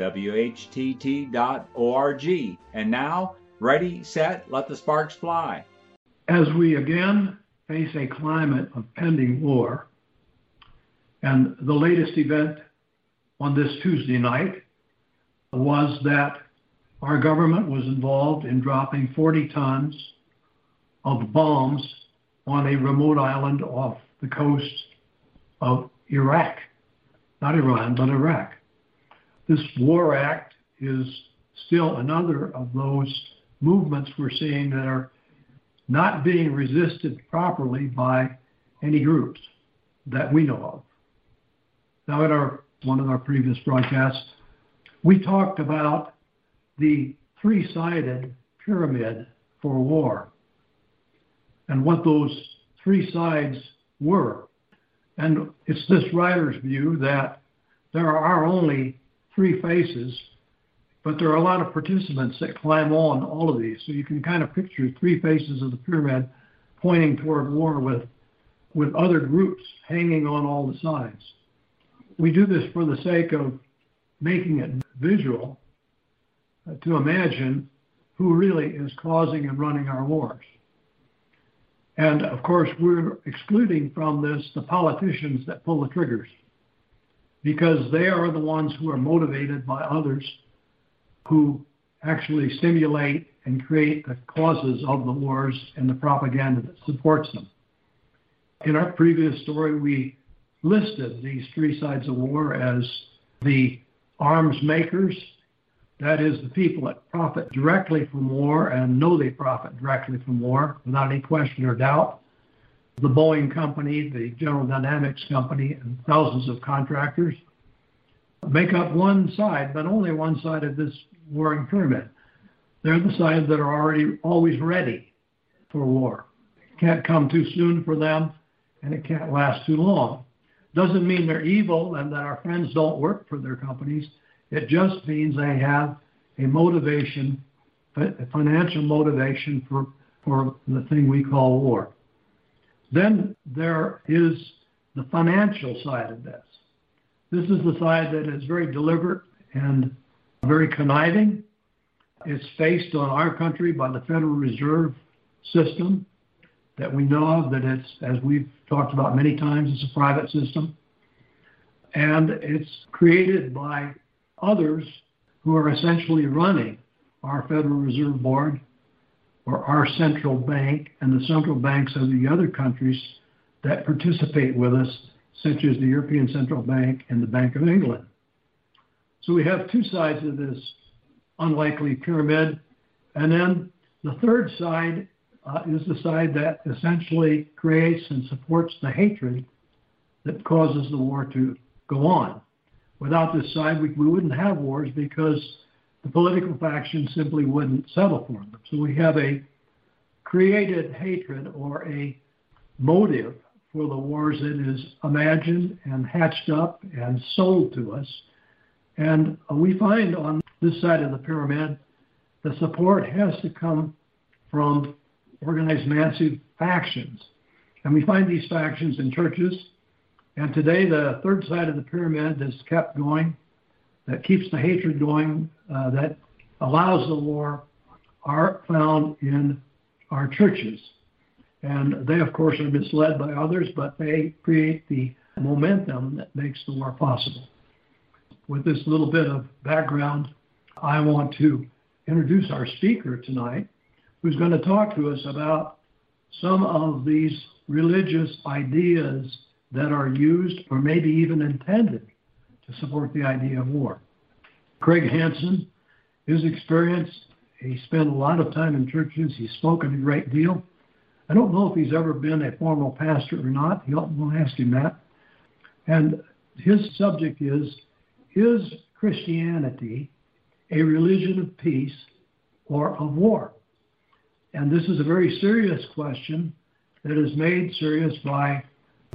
WHTT.org. And now, Ready, set, let the sparks fly. As we again face a climate of pending war, and the latest event on this Tuesday night was that our government was involved in dropping 40 tons of bombs on a remote island off the coast of Iraq. Not Iran, but Iraq. This war act is still another of those movements we're seeing that are not being resisted properly by any groups that we know of. Now, in our one of our previous broadcasts, we talked about the three-sided pyramid for war and what those three sides were. And it's this writer's view that there are only three faces but there are a lot of participants that climb on all of these. So you can kind of picture three faces of the pyramid pointing toward war with, with other groups hanging on all the sides. We do this for the sake of making it visual uh, to imagine who really is causing and running our wars. And of course, we're excluding from this the politicians that pull the triggers because they are the ones who are motivated by others who actually stimulate and create the causes of the wars and the propaganda that supports them. In our previous story, we listed these three sides of war as the arms makers, that is, the people that profit directly from war and know they profit directly from war without any question or doubt. The Boeing Company, the General Dynamics Company, and thousands of contractors make up one side, but only one side of this warring pyramid. They're the sides that are already always ready for war. It can't come too soon for them, and it can't last too long. Doesn't mean they're evil and that our friends don't work for their companies. It just means they have a motivation, a financial motivation for, for the thing we call war. Then there is the financial side of this. This is the side that is very deliberate and very conniving. It's faced on our country by the Federal Reserve System that we know of, that it's, as we've talked about many times, it's a private system. And it's created by others who are essentially running our Federal Reserve Board or our central bank and the central banks of the other countries that participate with us such as the European Central Bank and the Bank of England. So we have two sides of this unlikely pyramid. And then the third side uh, is the side that essentially creates and supports the hatred that causes the war to go on. Without this side, we, we wouldn't have wars because the political factions simply wouldn't settle for them. So we have a created hatred or a motive for the wars that is imagined and hatched up and sold to us. And we find on this side of the pyramid, the support has to come from organized massive factions. And we find these factions in churches. And today, the third side of the pyramid is kept going, that keeps the hatred going, uh, that allows the war, are found in our churches. And they, of course, are misled by others, but they create the momentum that makes the war possible. With this little bit of background, I want to introduce our speaker tonight, who's going to talk to us about some of these religious ideas that are used or maybe even intended to support the idea of war. Craig Hansen, his experience, he spent a lot of time in churches, he's spoken a great deal. I don't know if he's ever been a formal pastor or not. We'll ask him that. And his subject is Is Christianity a religion of peace or of war? And this is a very serious question that is made serious by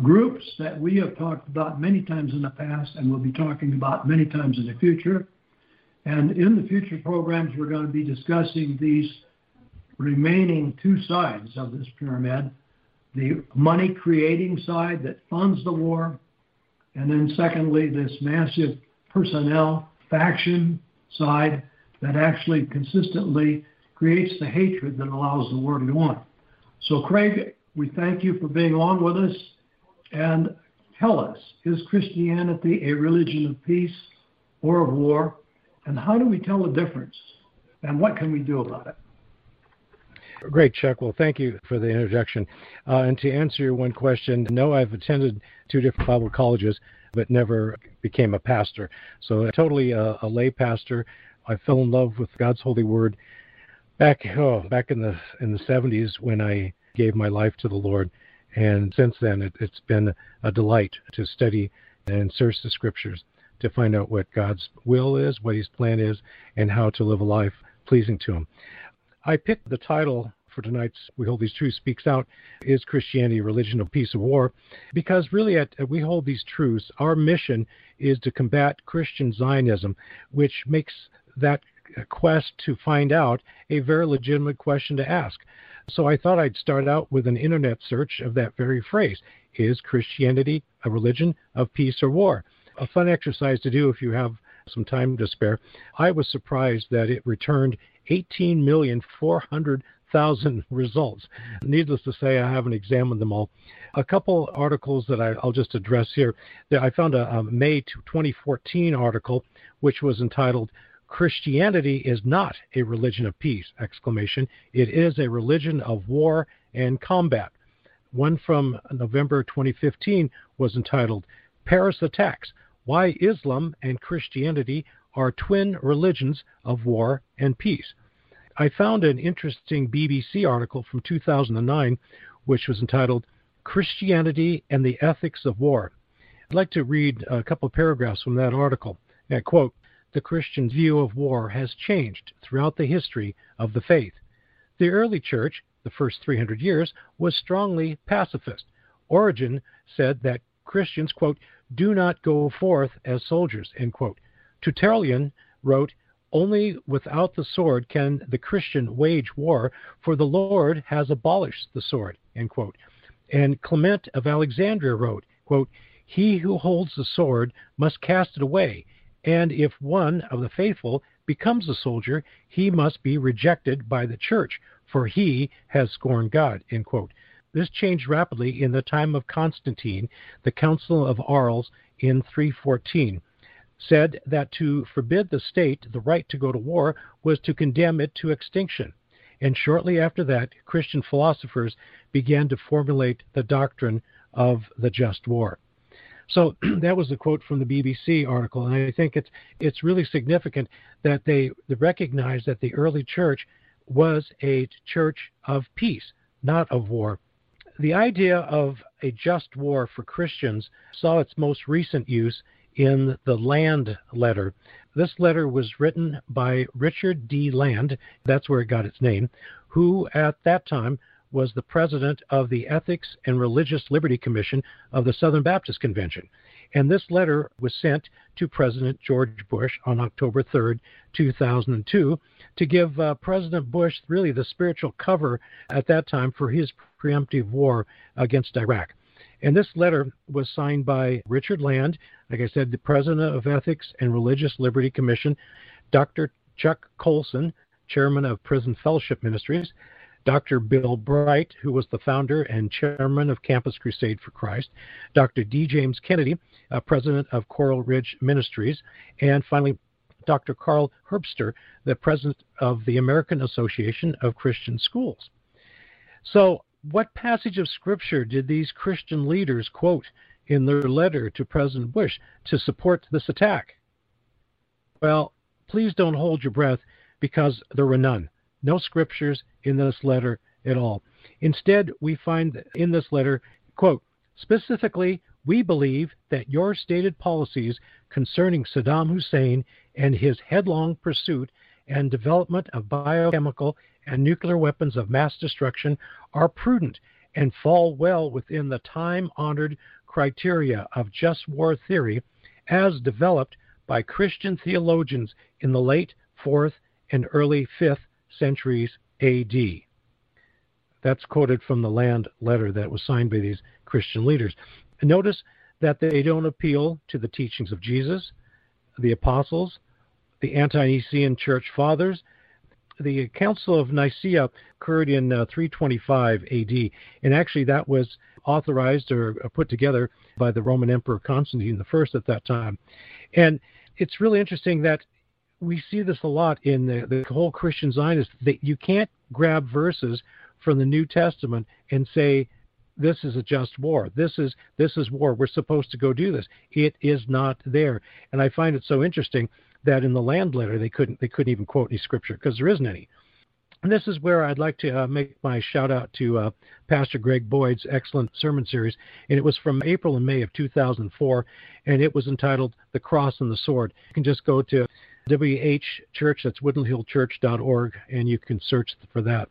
groups that we have talked about many times in the past and will be talking about many times in the future. And in the future programs, we're going to be discussing these remaining two sides of this pyramid the money creating side that funds the war, and then secondly, this massive personnel faction side that actually consistently creates the hatred that allows the war to go on. So, Craig, we thank you for being on with us. And tell us, is Christianity a religion of peace or of war? And how do we tell the difference? And what can we do about it? Great, Chuck. Well, thank you for the introduction. Uh, and to answer your one question, no, I've attended two different Bible colleges, but never became a pastor. So, totally a, a lay pastor. I fell in love with God's holy word back oh, back in the in the 70s when I gave my life to the Lord. And since then, it, has been a delight to study and search the scriptures to find out what God's will is, what His plan is, and how to live a life pleasing to Him. I picked the title for tonight's We Hold These Truths Speaks Out Is Christianity a Religion of Peace or War? Because really, at, at We Hold These Truths, our mission is to combat Christian Zionism, which makes that quest to find out a very legitimate question to ask. So I thought I'd start out with an internet search of that very phrase Is Christianity a religion of peace or war? A fun exercise to do if you have some time to spare. I was surprised that it returned 18,400,000 results. Needless to say, I haven't examined them all. A couple articles that I, will just address here. I found a, a May 2014 article which was entitled Christianity is not a religion of peace! Exclamation. It is a religion of war and combat. One from November 2015 was entitled Paris Attacks Why Islam and Christianity are twin religions of war and peace. I found an interesting BBC article from 2009 which was entitled Christianity and the Ethics of War. I'd like to read a couple of paragraphs from that article. I quote, the Christian view of war has changed throughout the history of the faith. The early church, the first 300 years, was strongly pacifist. Origen said that Christians, quote, do not go forth as soldiers, end quote. Tertullian wrote, Only without the sword can the Christian wage war, for the Lord has abolished the sword. And Clement of Alexandria wrote, quote, He who holds the sword must cast it away, and if one of the faithful becomes a soldier, he must be rejected by the church, for he has scorned God. This changed rapidly in the time of Constantine. The Council of Arles in 314 said that to forbid the state the right to go to war was to condemn it to extinction. And shortly after that, Christian philosophers began to formulate the doctrine of the just war. So that was a quote from the BBC article, and I think it's it's really significant that they, they recognize that the early church was a church of peace, not of war. The idea of a just war for Christians saw its most recent use in the Land letter. This letter was written by Richard D. Land, that's where it got its name, who at that time was the president of the Ethics and Religious Liberty Commission of the Southern Baptist Convention. And this letter was sent to President George Bush on October 3, 2002, to give uh, President Bush really the spiritual cover at that time for his preemptive war against Iraq. And this letter was signed by Richard Land, like I said, the president of Ethics and Religious Liberty Commission, Dr. Chuck Colson, chairman of Prison Fellowship Ministries, Dr. Bill Bright, who was the founder and chairman of Campus Crusade for Christ, Dr. D. James Kennedy, uh, president of Coral Ridge Ministries, and finally, Dr. Carl Herbster, the president of the American Association of Christian Schools. So, what passage of Scripture did these Christian leaders quote in their letter to President Bush to support this attack? Well, please don't hold your breath because there were none. No scriptures in this letter at all. Instead, we find in this letter, quote, specifically, we believe that your stated policies concerning Saddam Hussein and his headlong pursuit and development of biochemical and nuclear weapons of mass destruction are prudent and fall well within the time honored criteria of just war theory as developed by Christian theologians in the late 4th and early 5th centuries AD. That's quoted from the land letter that was signed by these Christian leaders. notice that they don't appeal to the teachings of Jesus, the apostles, the ante Nicene church fathers. The Council of Nicaea occurred in uh, 325 AD, and actually that was authorized or put together by the Roman Emperor Constantine I at that time. And it's really interesting that we see this a lot in the, the whole Christian Zionist that you can't grab verses from the New Testament and say this is a just war. This is this is war. We're supposed to go do this. It is not there. And I find it so interesting that in the land letter they couldn't they couldn't even quote any scripture because there isn't any. And this is where I'd like to uh, make my shout out to uh, Pastor Greg Boyd's excellent sermon series. And it was from April and May of 2004, and it was entitled The Cross and the Sword. You can just go to WH Church, that's woodlandhillchurch.org, and you can search for that.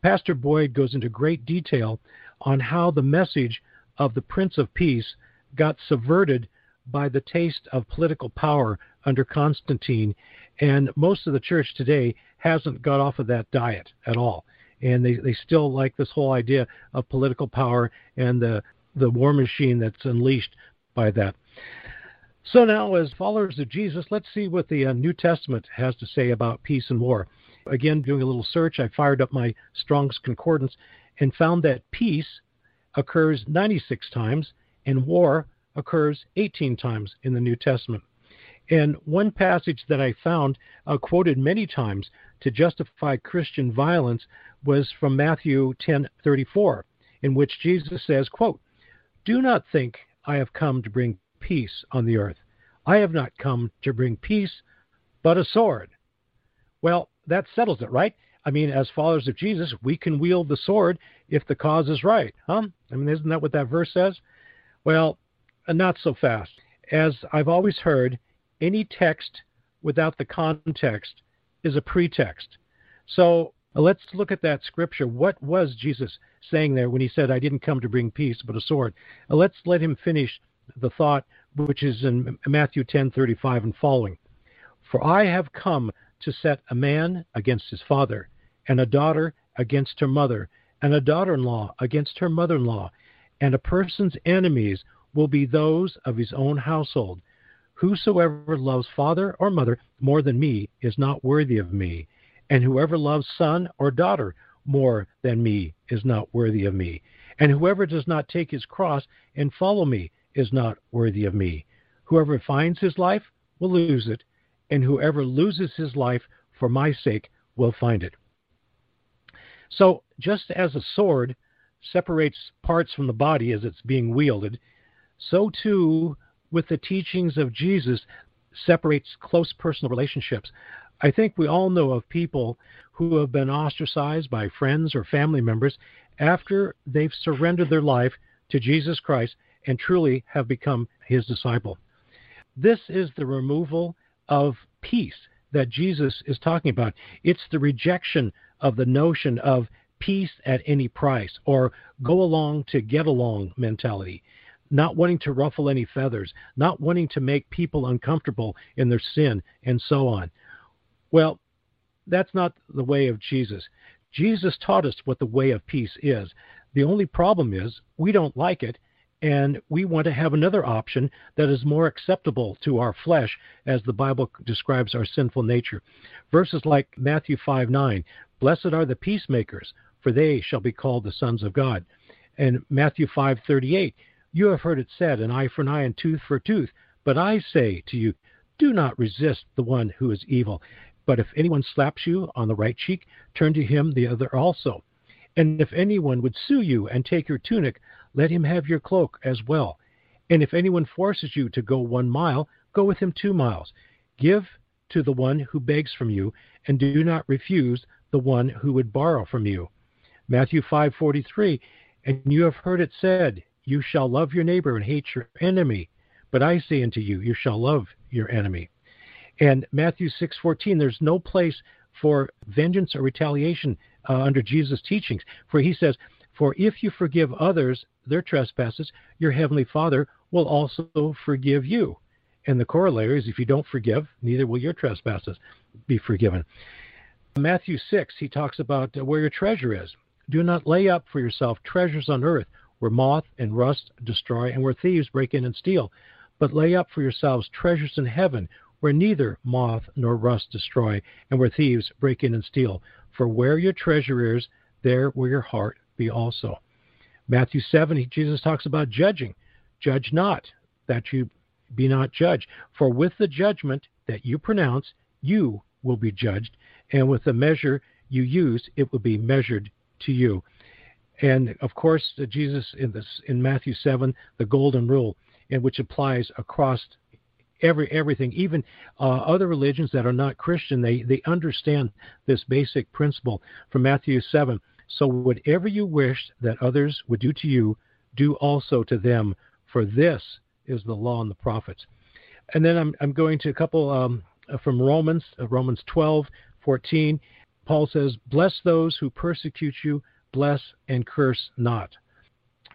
Pastor Boyd goes into great detail on how the message of the Prince of Peace got subverted by the taste of political power under Constantine, and most of the church today hasn't got off of that diet at all. And they, they still like this whole idea of political power and the, the war machine that's unleashed by that. So now, as followers of Jesus, let's see what the uh, New Testament has to say about peace and war. Again, doing a little search, I fired up my Strong's Concordance and found that peace occurs 96 times and war occurs 18 times in the New Testament. And one passage that I found uh, quoted many times to justify Christian violence was from Matthew 10:34, in which Jesus says, quote, "Do not think I have come to bring peace on the earth. I have not come to bring peace, but a sword." Well, that settles it, right? I mean, as followers of Jesus, we can wield the sword if the cause is right, huh? I mean, isn't that what that verse says? Well, uh, not so fast. As I've always heard, any text without the context is a pretext. So let's look at that scripture. What was Jesus saying there when he said, I didn't come to bring peace, but a sword? Let's let him finish the thought, which is in Matthew 10:35 and following. For I have come to set a man against his father, and a daughter against her mother, and a daughter in law against her mother in law, and a person's enemies will be those of his own household. Whosoever loves father or mother more than me is not worthy of me, and whoever loves son or daughter more than me is not worthy of me, and whoever does not take his cross and follow me is not worthy of me. Whoever finds his life will lose it, and whoever loses his life for my sake will find it. So, just as a sword separates parts from the body as it's being wielded, so too with the teachings of Jesus separates close personal relationships. I think we all know of people who have been ostracized by friends or family members after they've surrendered their life to Jesus Christ and truly have become his disciple. This is the removal of peace that Jesus is talking about. It's the rejection of the notion of peace at any price or go along to get along mentality, not wanting to ruffle any feathers, not wanting to make people uncomfortable in their sin, and so on. Well, that's not the way of Jesus. Jesus taught us what the way of peace is. The only problem is we don't like it and we want to have another option that is more acceptable to our flesh as the Bible describes our sinful nature. Verses like Matthew 5 9, Blessed are the peacemakers, for they shall be called the sons of God. And Matthew 5 38, You have heard it said, an eye for an eye and tooth for a tooth. But I say to you, do not resist the one who is evil. But if anyone slaps you on the right cheek, turn to him the other also. And if anyone would sue you and take your tunic, let him have your cloak as well. And if anyone forces you to go one mile, go with him two miles. Give to the one who begs from you, and do not refuse the one who would borrow from you. Matthew 5:43 And you have heard it said, you shall love your neighbor and hate your enemy. But I say unto you, you shall love your enemy. And Matthew 6:14, there's no place for vengeance or retaliation uh, under Jesus' teachings. For he says, For if you forgive others their trespasses, your heavenly Father will also forgive you. And the corollary is if you don't forgive, neither will your trespasses be forgiven. Matthew 6, he talks about where your treasure is. Do not lay up for yourself treasures on earth where moth and rust destroy and where thieves break in and steal, but lay up for yourselves treasures in heaven where neither moth nor rust destroy and where thieves break in and steal. For where your treasure is, there will your heart be also. Matthew 7, Jesus talks about judging. Judge not, that you be not judged. For with the judgment that you pronounce, you will be judged, and with the measure you use, it will be measured to you. And of course, Jesus in this in Matthew seven, the golden rule, in which applies across every everything, even uh, other religions that are not Christian, they they understand this basic principle from Matthew seven. So whatever you wish that others would do to you, do also to them, for this is the law and the prophets. And then I'm I'm going to a couple um, from Romans, uh, Romans 12, 14. Paul says, "Bless those who persecute you." bless and curse not.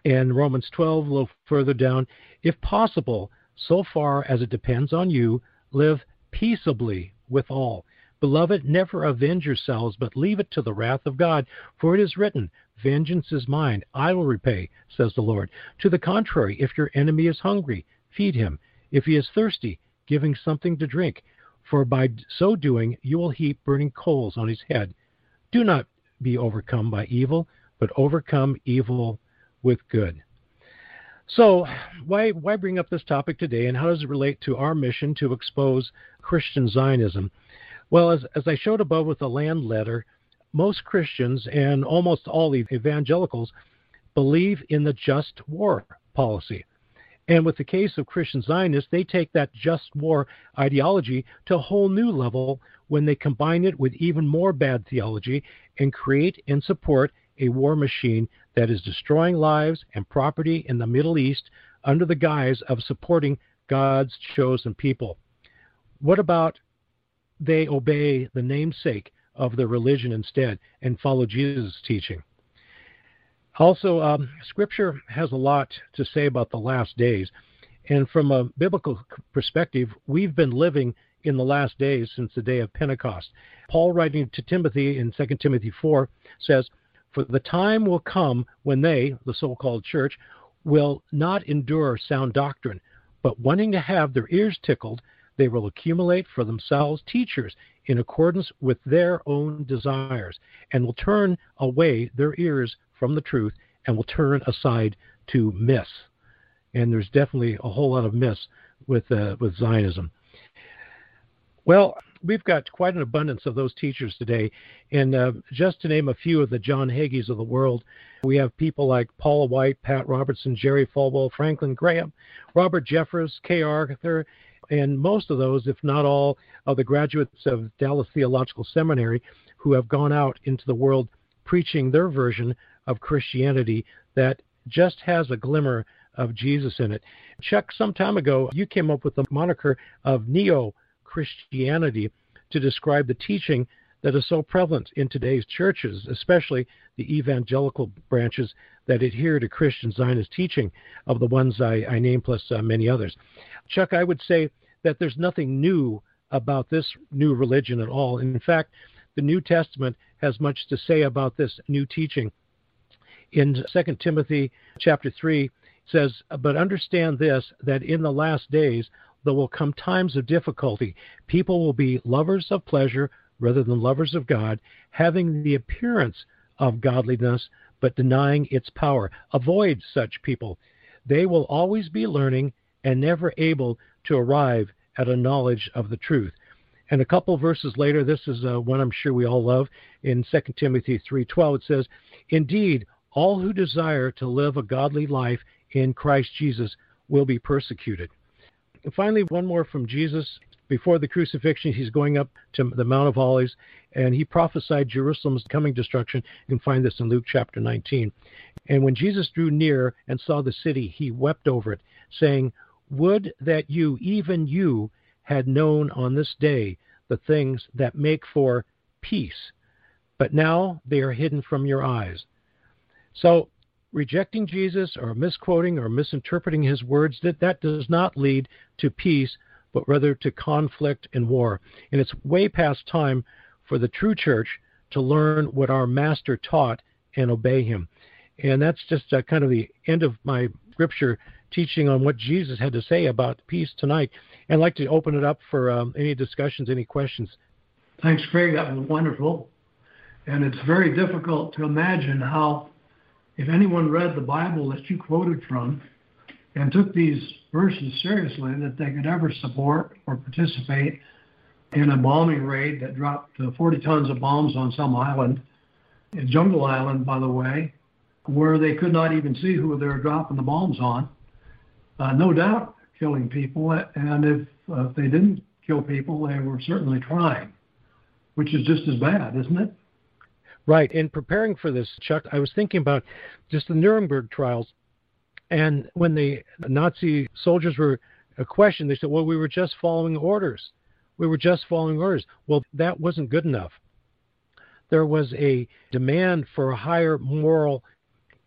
And Romans 12, a little further down, if possible, so far as it depends on you, live peaceably with all. Beloved, never avenge yourselves, but leave it to the wrath of God. For it is written, Vengeance is mine, I will repay, says the Lord. To the contrary, if your enemy is hungry, feed him. If he is thirsty, give him something to drink. For by so doing, you will heap burning coals on his head. Do not be overcome by evil, but overcome evil with good. So, why, why bring up this topic today, and how does it relate to our mission to expose Christian Zionism? Well, as, as I showed above with the land letter, most Christians and almost all the evangelicals believe in the just war policy. And with the case of Christian Zionists, they take that just war ideology to a whole new level when they combine it with even more bad theology and create and support a war machine that is destroying lives and property in the Middle East under the guise of supporting God's chosen people. What about they obey the namesake of their religion instead and follow Jesus' teaching? Also, um, Scripture has a lot to say about the last days. And from a biblical perspective, we've been living in the last days since the day of Pentecost. Paul, writing to Timothy in 2 Timothy 4, says, For the time will come when they, the so called church, will not endure sound doctrine, but wanting to have their ears tickled, they will accumulate for themselves teachers in accordance with their own desires, and will turn away their ears from the truth and will turn aside to myths. And there's definitely a whole lot of myths with uh, with Zionism. Well, we've got quite an abundance of those teachers today. And uh, just to name a few of the John Hagees of the world, we have people like Paula White, Pat Robertson, Jerry Falwell, Franklin Graham, Robert Jeffress, Kay Arthur, and most of those, if not all, are the graduates of Dallas Theological Seminary who have gone out into the world preaching their version of Christianity that just has a glimmer of Jesus in it. Chuck, some time ago, you came up with the moniker of neo Christianity to describe the teaching that is so prevalent in today's churches, especially the evangelical branches that adhere to Christian Zionist teaching of the ones I, I name plus uh, many others. Chuck, I would say that there's nothing new about this new religion at all. In fact, the New Testament has much to say about this new teaching in 2 Timothy chapter 3 says, But understand this, that in the last days there will come times of difficulty. People will be lovers of pleasure rather than lovers of God, having the appearance of godliness, but denying its power. Avoid such people. They will always be learning and never able to arrive at a knowledge of the truth. And a couple verses later, this is uh, one I'm sure we all love. In 2 Timothy 3:12, it says, "Indeed, all who desire to live a godly life in Christ Jesus will be persecuted. And finally, one more from Jesus. Before the crucifixion, he's going up to the Mount of Olives, and he prophesied Jerusalem's coming destruction. You can find this in Luke chapter 19. And when Jesus drew near and saw the city, he wept over it, saying, Would that you, even you, had known on this day the things that make for peace, but now they are hidden from your eyes. So, rejecting Jesus or misquoting or misinterpreting his words, that, that does not lead to peace, but rather to conflict and war. And it's way past time for the true church to learn what our master taught and obey him. And that's just uh, kind of the end of my scripture teaching on what Jesus had to say about peace tonight. And I'd like to open it up for um, any discussions, any questions. Thanks, Craig. That was wonderful. And it's very difficult to imagine how, if anyone read the Bible that you quoted from and took these verses seriously, that they could ever support or participate in a bombing raid that dropped uh, 40 tons of bombs on some island, jungle island, by the way, where they could not even see who they were dropping the bombs on. Uh, no doubt killing people, and if, uh, if they didn't kill people, they were certainly trying, which is just as bad, isn't it? Right. In preparing for this, Chuck, I was thinking about just the Nuremberg trials. And when the Nazi soldiers were uh, questioned, they said, well, we were just following orders. We were just following orders. Well, that wasn't good enough. There was a demand for a higher moral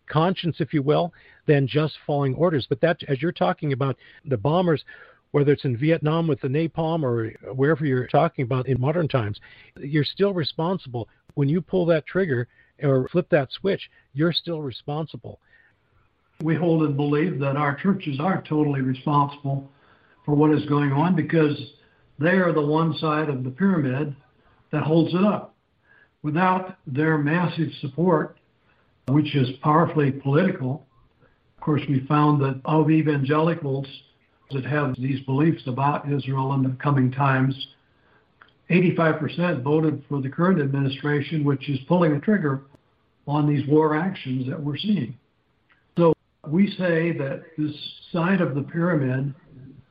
conscience, if you will, than just following orders. But that, as you're talking about the bombers, whether it's in Vietnam with the napalm or wherever you're talking about in modern times, you're still responsible. When you pull that trigger or flip that switch, you're still responsible. We hold and believe that our churches are totally responsible for what is going on because they are the one side of the pyramid that holds it up. Without their massive support, which is powerfully political, of course, we found that of evangelicals that have these beliefs about Israel in the coming times, 85% voted for the current administration, which is pulling the trigger on these war actions that we're seeing. We say that this side of the pyramid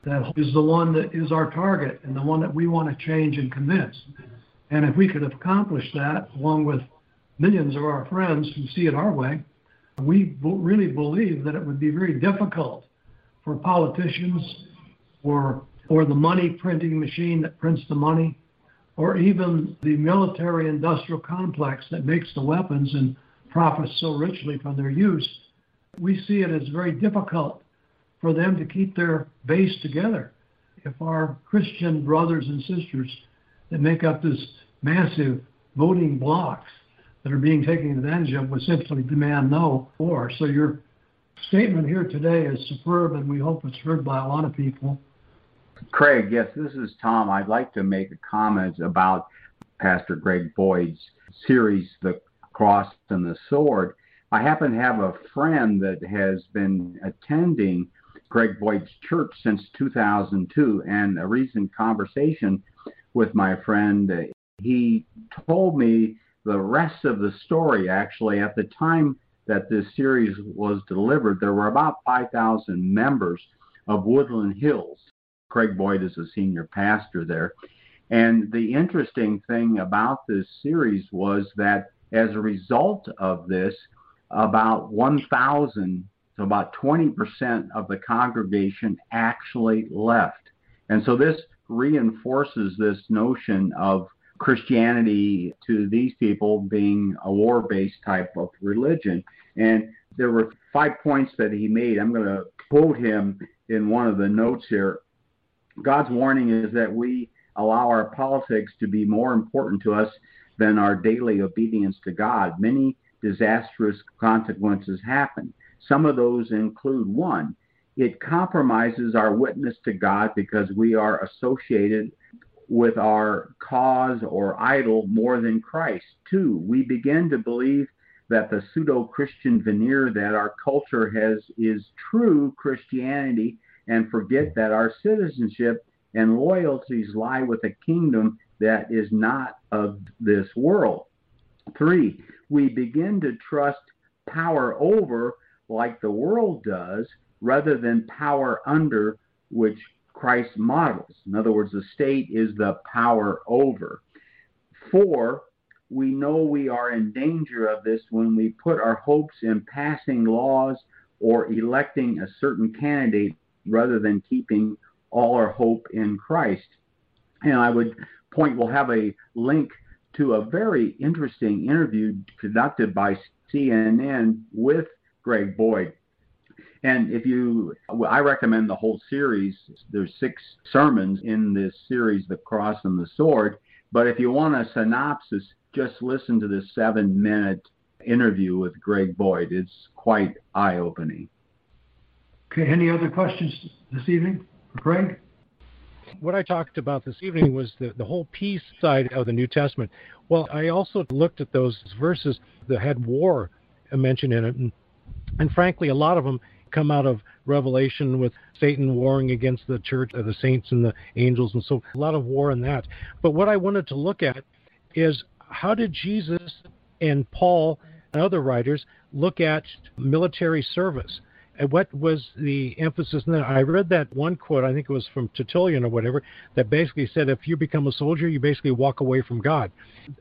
that is the one that is our target and the one that we want to change and convince. And if we could accomplish that, along with millions of our friends who see it our way, we really believe that it would be very difficult for politicians or or the money printing machine that prints the money or even the military industrial complex that makes the weapons and profits so richly from their use, we see it as very difficult for them to keep their base together. If our Christian brothers and sisters that make up this massive voting blocks that are being taken advantage of would simply demand no war. So your statement here today is superb, and we hope it's heard by a lot of people. Craig, yes, this is Tom. I'd like to make a comment about Pastor Greg Boyd's series, The Cross and the Sword. I happen to have a friend that has been attending Greg Boyd's church since 2002, and a recent conversation with my friend, he told me the rest of the story. Actually, at the time that this series was delivered, there were about 5,000 members of Woodland Hills. Craig Boyd is a senior pastor there. And the interesting thing about this series was that as a result of this, about 1,000, so about 20% of the congregation actually left. And so this reinforces this notion of Christianity to these people being a war based type of religion. And there were five points that he made. I'm going to quote him in one of the notes here. God's warning is that we allow our politics to be more important to us than our daily obedience to God. Many disastrous consequences happen. Some of those include one, it compromises our witness to God because we are associated with our cause or idol more than Christ. Two, we begin to believe that the pseudo Christian veneer that our culture has is true Christianity and forget that our citizenship and loyalties lie with a kingdom that is not of this world. Three, we begin to trust power over like the world does rather than power under which Christ models. In other words, the state is the power over. Four, we know we are in danger of this when we put our hopes in passing laws or electing a certain candidate rather than keeping all our hope in Christ. And I would point, we'll have a link to a very interesting interview conducted by CNN with Greg Boyd. And if you, I recommend the whole series. There's six sermons in this series, The Cross and the Sword. But if you want a synopsis, just listen to this seven minute interview with Greg Boyd. It's quite eye opening. Okay, any other questions this evening for Greg? What I talked about this evening was the, the whole peace side of the New Testament. Well, I also looked at those verses that had war mentioned in it. And, and frankly, a lot of them come out of Revelation with Satan warring against the church, uh, the saints and the angels, and so a lot of war in that. But what I wanted to look at is how did Jesus and Paul and other writers look at military service? And what was the emphasis that? I read that one quote, I think it was from Tertullian or whatever, that basically said if you become a soldier, you basically walk away from God.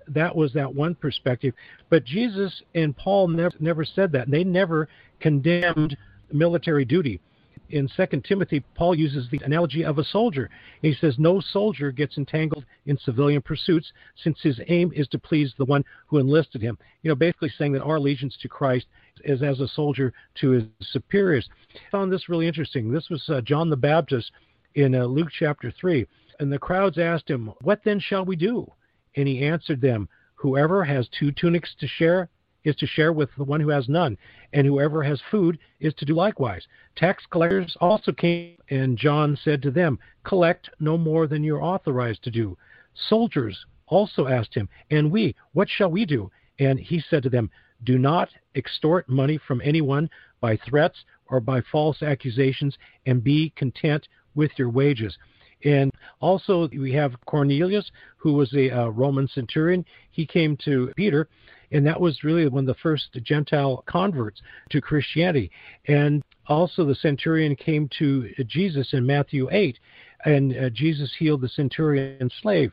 That was that one perspective. But Jesus and Paul never, never said that. They never condemned military duty. In 2 Timothy, Paul uses the analogy of a soldier. He says, No soldier gets entangled in civilian pursuits since his aim is to please the one who enlisted him. You know, basically saying that our allegiance to Christ is as a soldier to his superiors. I found this really interesting. This was uh, John the Baptist in uh, Luke chapter 3. And the crowds asked him, What then shall we do? And he answered them, Whoever has two tunics to share, is to share with the one who has none, and whoever has food is to do likewise. Tax collectors also came, and John said to them, Collect no more than you are authorized to do. Soldiers also asked him, And we, what shall we do? And he said to them, Do not extort money from anyone by threats or by false accusations, and be content with your wages. And also, we have Cornelius, who was a uh, Roman centurion. He came to Peter and that was really one of the first Gentile converts to Christianity. And also, the centurion came to Jesus in Matthew 8, and uh, Jesus healed the centurion slave.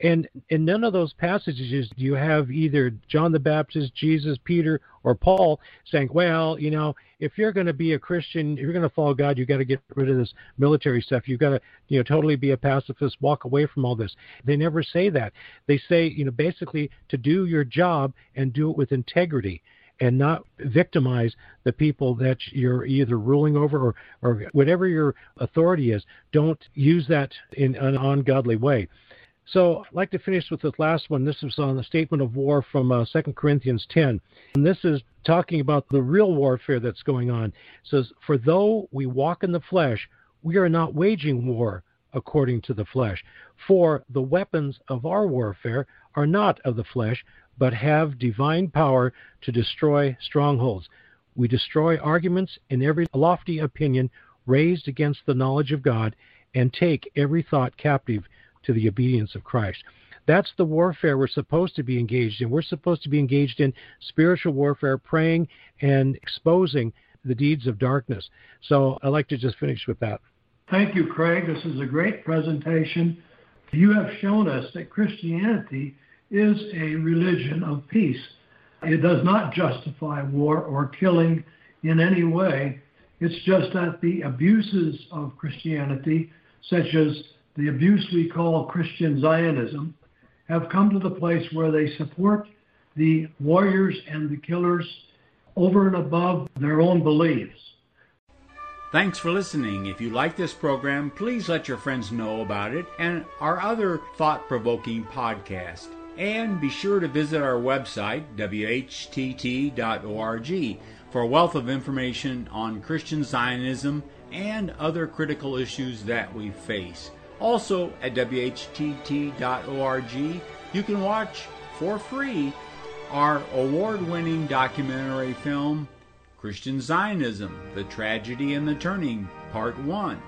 And in none of those passages do you have either John the Baptist, Jesus, Peter, or Paul saying, well, you know, if you're going to be a Christian, if you're going to follow God, you've got to get rid of this military stuff. You've got to, you know, totally be a pacifist, walk away from all this. They never say that. They say, you know, basically to do your job and do it with integrity and not victimize the people that you're either ruling over or, or whatever your authority is. Don't use that in an ungodly way. So I'd like to finish with this last one. This is on the statement of war from uh, 2 Corinthians 10. And this is talking about the real warfare that's going on. It says, For though we walk in the flesh, we are not waging war according to the flesh. For the weapons of our warfare are not of the flesh, but have divine power to destroy strongholds. We destroy arguments and every lofty opinion raised against the knowledge of God, and take every thought captive to the obedience of Christ. That's the warfare we're supposed to be engaged in. We're supposed to be engaged in spiritual warfare, praying and exposing the deeds of darkness. So I'd like to just finish with that. Thank you, Craig. This is a great presentation. You have shown us that Christianity is a religion of peace. It does not justify war or killing in any way. It's just that the abuses of Christianity, such as the abuse we call Christian Zionism, have come to the place where they support the warriors and the killers over and above their own beliefs. Thanks for listening. If you like this program, please let your friends know about it and our other thought provoking podcast. And be sure to visit our website, whtt.org, for a wealth of information on Christian Zionism and other critical issues that we face. Also, at WHTT.org, you can watch for free our award winning documentary film, Christian Zionism The Tragedy and the Turning, Part 1.